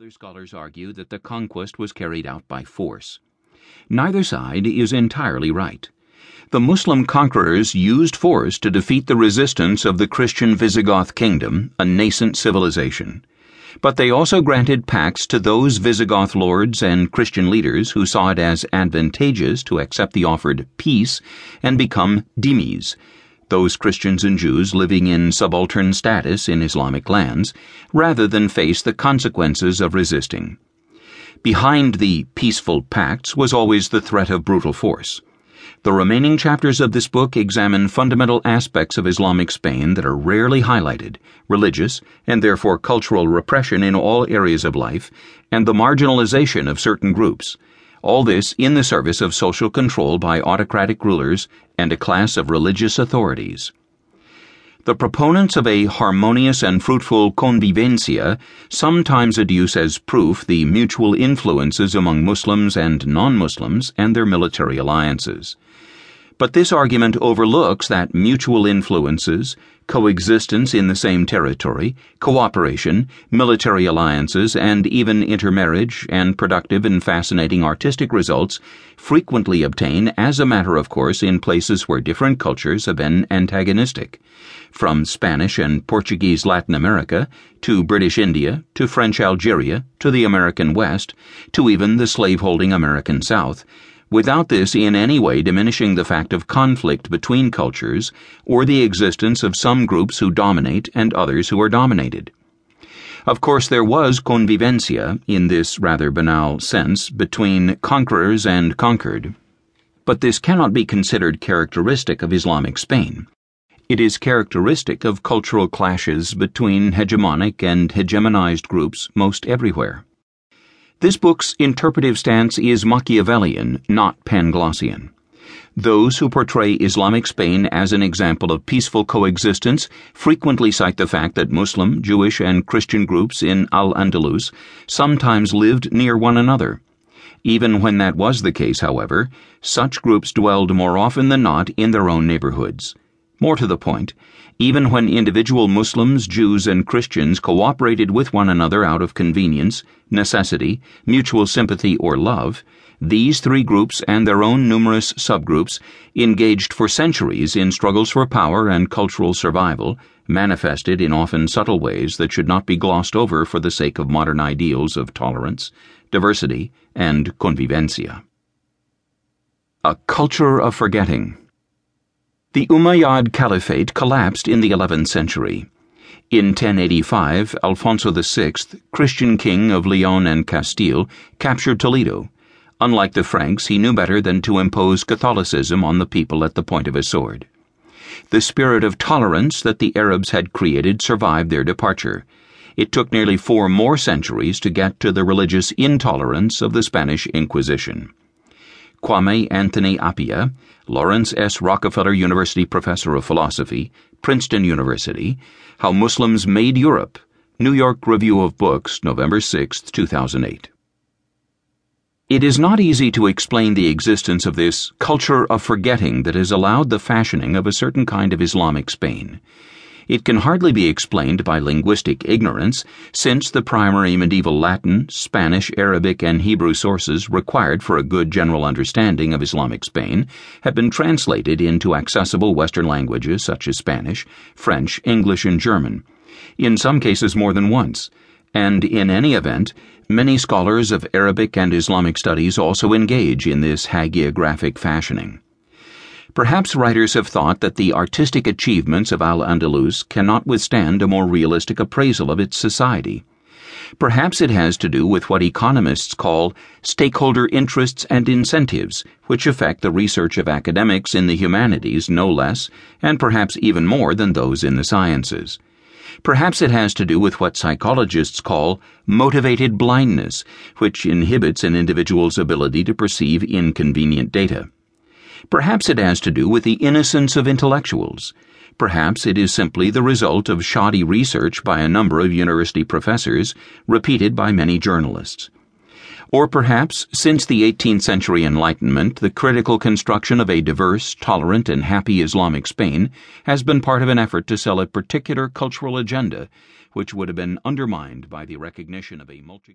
Other scholars argue that the conquest was carried out by force. Neither side is entirely right. The Muslim conquerors used force to defeat the resistance of the Christian Visigoth kingdom, a nascent civilization. But they also granted pacts to those Visigoth lords and Christian leaders who saw it as advantageous to accept the offered peace and become dhimmis those Christians and Jews living in subaltern status in Islamic lands, rather than face the consequences of resisting. Behind the peaceful pacts was always the threat of brutal force. The remaining chapters of this book examine fundamental aspects of Islamic Spain that are rarely highlighted religious, and therefore cultural repression in all areas of life, and the marginalization of certain groups all this in the service of social control by autocratic rulers and a class of religious authorities. The proponents of a harmonious and fruitful convivencia sometimes adduce as proof the mutual influences among Muslims and non Muslims and their military alliances. But this argument overlooks that mutual influences, coexistence in the same territory, cooperation, military alliances, and even intermarriage and productive and fascinating artistic results frequently obtain as a matter of course in places where different cultures have been antagonistic. From Spanish and Portuguese Latin America, to British India, to French Algeria, to the American West, to even the slaveholding American South without this in any way diminishing the fact of conflict between cultures or the existence of some groups who dominate and others who are dominated. Of course, there was convivencia, in this rather banal sense, between conquerors and conquered. But this cannot be considered characteristic of Islamic Spain. It is characteristic of cultural clashes between hegemonic and hegemonized groups most everywhere. This book's interpretive stance is Machiavellian, not Panglossian. Those who portray Islamic Spain as an example of peaceful coexistence frequently cite the fact that Muslim, Jewish, and Christian groups in Al Andalus sometimes lived near one another. Even when that was the case, however, such groups dwelled more often than not in their own neighborhoods. More to the point, even when individual Muslims, Jews, and Christians cooperated with one another out of convenience, necessity, mutual sympathy, or love, these three groups and their own numerous subgroups engaged for centuries in struggles for power and cultural survival, manifested in often subtle ways that should not be glossed over for the sake of modern ideals of tolerance, diversity, and convivencia. A culture of forgetting. The Umayyad Caliphate collapsed in the 11th century. In 1085, Alfonso VI, Christian king of Leon and Castile, captured Toledo. Unlike the Franks, he knew better than to impose Catholicism on the people at the point of a sword. The spirit of tolerance that the Arabs had created survived their departure. It took nearly four more centuries to get to the religious intolerance of the Spanish Inquisition. Kwame Anthony Appiah, Laurance S. Rockefeller University Professor of Philosophy, Princeton University, How Muslims Made Europe, New York Review of Books, November 6, 2008. It is not easy to explain the existence of this culture of forgetting that has allowed the fashioning of a certain kind of Islamic Spain. It can hardly be explained by linguistic ignorance, since the primary medieval Latin, Spanish, Arabic, and Hebrew sources required for a good general understanding of Islamic Spain have been translated into accessible Western languages such as Spanish, French, English, and German, in some cases more than once, and in any event, many scholars of Arabic and Islamic studies also engage in this hagiographic fashioning. Perhaps writers have thought that the artistic achievements of Al Andalus cannot withstand a more realistic appraisal of its society. Perhaps it has to do with what economists call stakeholder interests and incentives, which affect the research of academics in the humanities no less, and perhaps even more than those in the sciences. Perhaps it has to do with what psychologists call motivated blindness, which inhibits an individual's ability to perceive inconvenient data. Perhaps it has to do with the innocence of intellectuals. Perhaps it is simply the result of shoddy research by a number of university professors, repeated by many journalists. Or perhaps, since the 18th century Enlightenment, the critical construction of a diverse, tolerant, and happy Islamic Spain has been part of an effort to sell a particular cultural agenda, which would have been undermined by the recognition of a multi